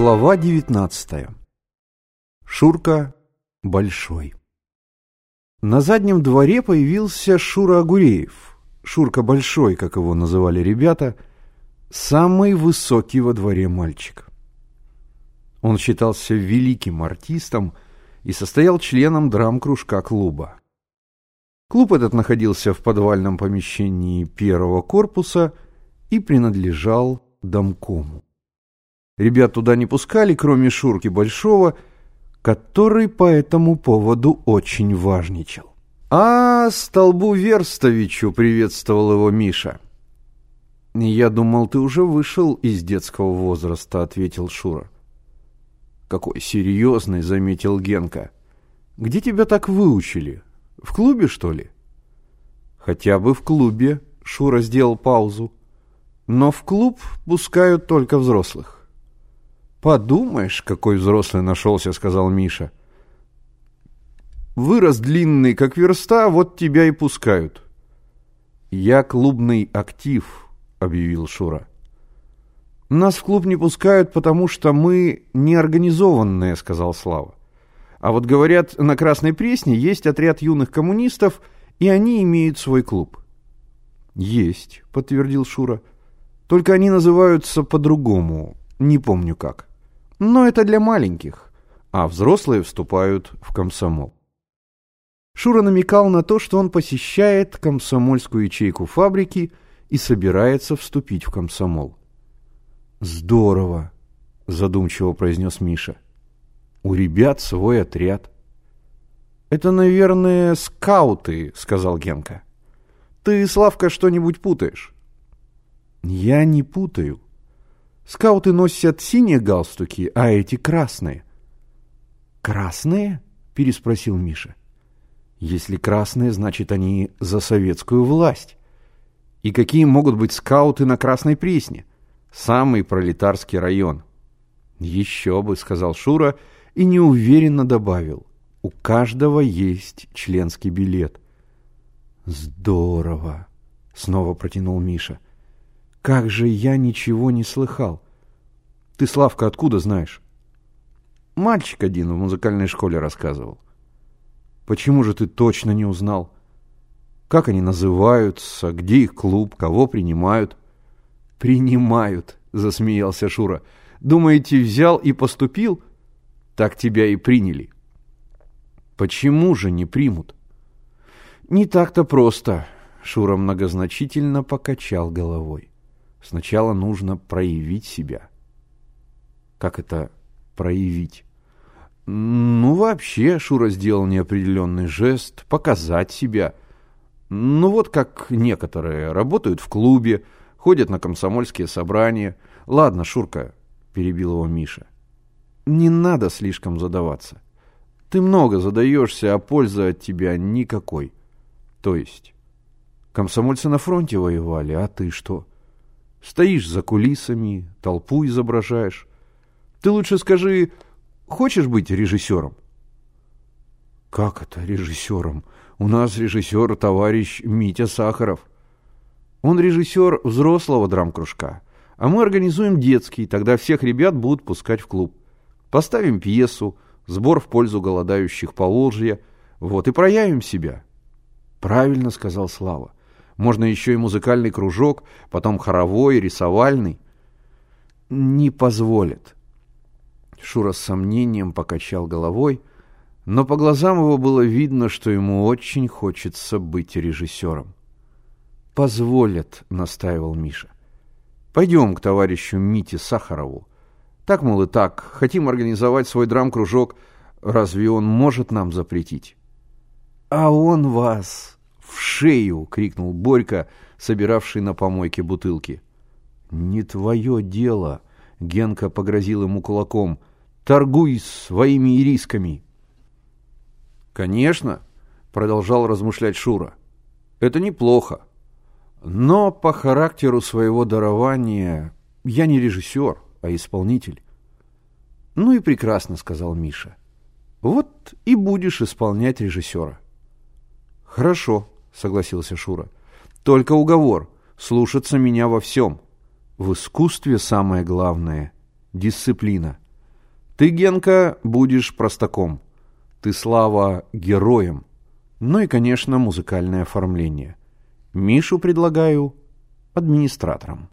Глава 19. Шурка Большой. На заднем дворе появился Шура Агуреев. Шурка Большой, как его называли ребята, самый высокий во дворе мальчик. Он считался великим артистом и состоял членом драм-кружка клуба. Клуб этот находился в подвальном помещении первого корпуса и принадлежал домкому. Ребят туда не пускали, кроме Шурки Большого, который по этому поводу очень важничал. «А, столбу Верстовичу!» — приветствовал его Миша. «Я думал, ты уже вышел из детского возраста», — ответил Шура. «Какой серьезный», — заметил Генка. «Где тебя так выучили? В клубе, что ли?» «Хотя бы в клубе», — Шура сделал паузу. «Но в клуб пускают только взрослых». «Подумаешь, какой взрослый нашелся», — сказал Миша. «Вырос длинный, как верста, вот тебя и пускают». «Я клубный актив», — объявил Шура. «Нас в клуб не пускают, потому что мы неорганизованные», — сказал Слава. «А вот, говорят, на Красной Пресне есть отряд юных коммунистов, и они имеют свой клуб». «Есть», — подтвердил Шура. «Только они называются по-другому, не помню как». Но это для маленьких, а взрослые вступают в комсомол. Шура намекал на то, что он посещает комсомольскую ячейку фабрики и собирается вступить в комсомол. «Здорово!» – задумчиво произнес Миша. «У ребят свой отряд». «Это, наверное, скауты», – сказал Генка. «Ты, Славка, что-нибудь путаешь?» «Я не путаю», Скауты носят синие галстуки, а эти красные. «Красные?» – переспросил Миша. «Если красные, значит, они за советскую власть. И какие могут быть скауты на Красной Пресне? Самый пролетарский район». «Еще бы», – сказал Шура и неуверенно добавил. «У каждого есть членский билет». «Здорово», – снова протянул Миша. Как же я ничего не слыхал. Ты, Славка, откуда знаешь? Мальчик один в музыкальной школе рассказывал. Почему же ты точно не узнал? Как они называются, где их клуб, кого принимают? Принимают, засмеялся Шура. Думаете, взял и поступил? Так тебя и приняли. Почему же не примут? Не так-то просто, Шура многозначительно покачал головой. Сначала нужно проявить себя. Как это проявить? Ну, вообще, Шура сделал неопределенный жест, показать себя. Ну, вот как некоторые работают в клубе, ходят на комсомольские собрания. Ладно, Шурка, перебил его Миша. Не надо слишком задаваться. Ты много задаешься, а пользы от тебя никакой. То есть, комсомольцы на фронте воевали, а ты что? — Стоишь за кулисами, толпу изображаешь. Ты лучше скажи, хочешь быть режиссером? Как это режиссером? У нас режиссер товарищ Митя Сахаров. Он режиссер взрослого драм-кружка. А мы организуем детский, тогда всех ребят будут пускать в клуб. Поставим пьесу, сбор в пользу голодающих по Волжье. Вот и проявим себя. Правильно сказал Слава. Можно еще и музыкальный кружок, потом хоровой, рисовальный. Не позволит. Шура с сомнением покачал головой, но по глазам его было видно, что ему очень хочется быть режиссером. «Позволят», — настаивал Миша. «Пойдем к товарищу Мите Сахарову. Так, мол, и так, хотим организовать свой драм-кружок. Разве он может нам запретить?» «А он вас в шею!» — крикнул Борька, собиравший на помойке бутылки. «Не твое дело!» — Генка погрозил ему кулаком. «Торгуй своими ирисками!» «Конечно!» — продолжал размышлять Шура. «Это неплохо. Но по характеру своего дарования я не режиссер, а исполнитель». «Ну и прекрасно», — сказал Миша. «Вот и будешь исполнять режиссера». «Хорошо», согласился Шура. Только уговор слушаться меня во всем. В искусстве самое главное дисциплина. Ты, Генка, будешь простаком. Ты, Слава, героем. Ну и, конечно, музыкальное оформление. Мишу предлагаю администратором.